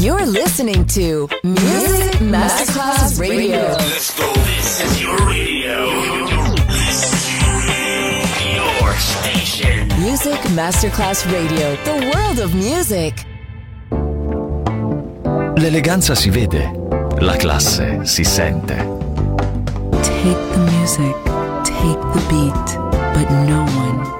You're listening to Music Masterclass Radio. Let's go. This is your radio. Your station. Music Masterclass Radio, the world of music. L'eleganza si vede, la classe si sente. Take the music, take the beat, but no one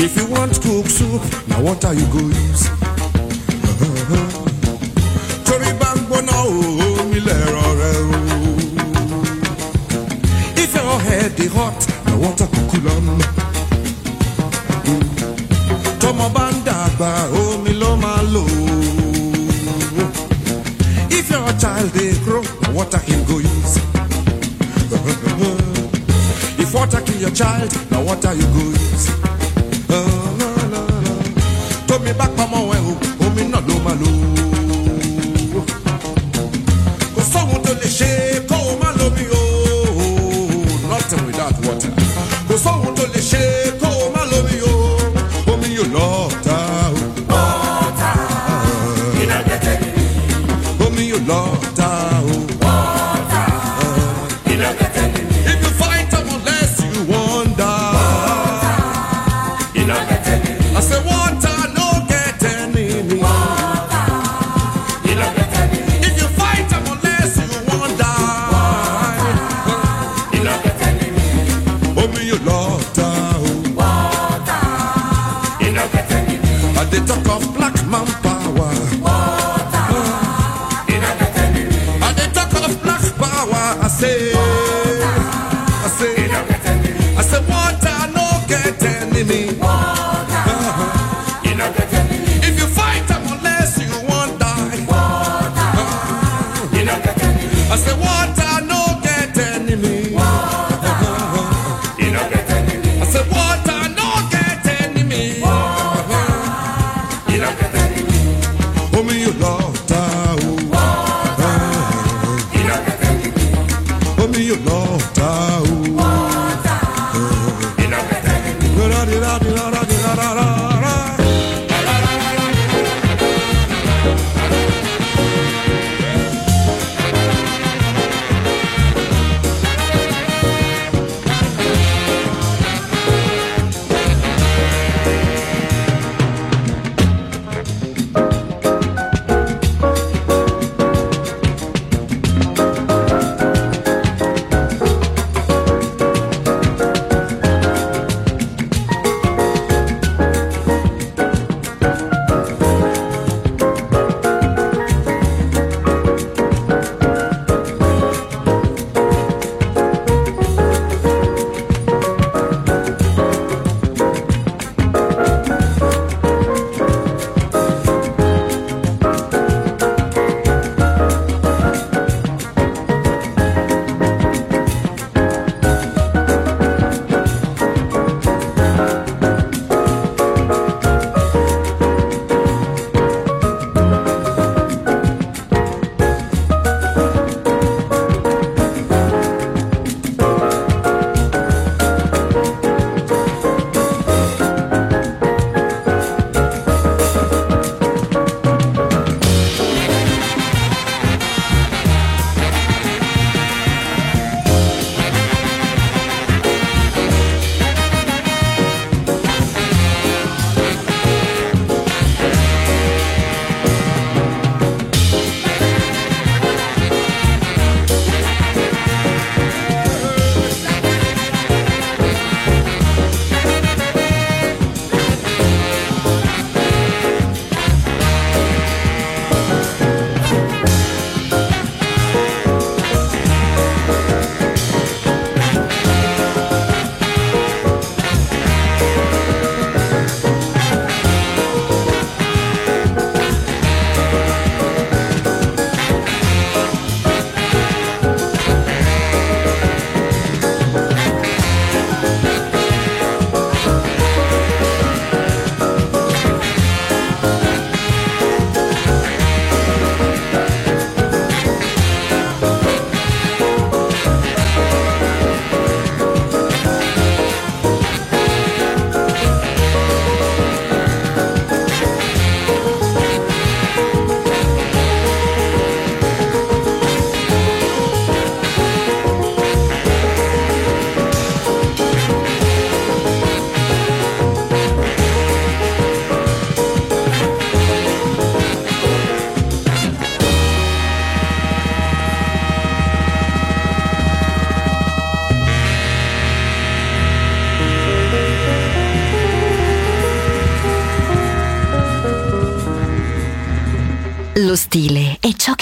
If you want cook soup na water you go use. torí bá ń gbóná o omi lẹ̀rọ rẹ o. if your head dey hot na water go cool am. tọmọ bá ń dàgbà omi ló máa lò. if your child dey grow na water him go use. Water your child na water you go use. tómi bá pamọ́ ẹ o omi náà ló máa lò. kò sóhun tó lè ṣe kó o má lómi o. nothing without water. kò sóhun tó lè ṣe kó o má lómi o. omi yóò lọ ta o. omi yóò lọ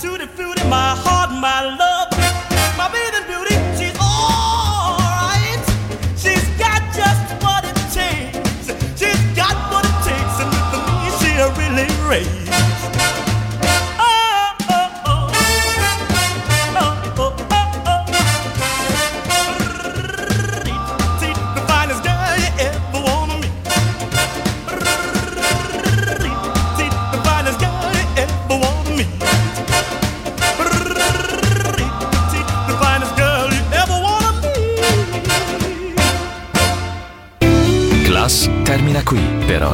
To the food in my heart, my love.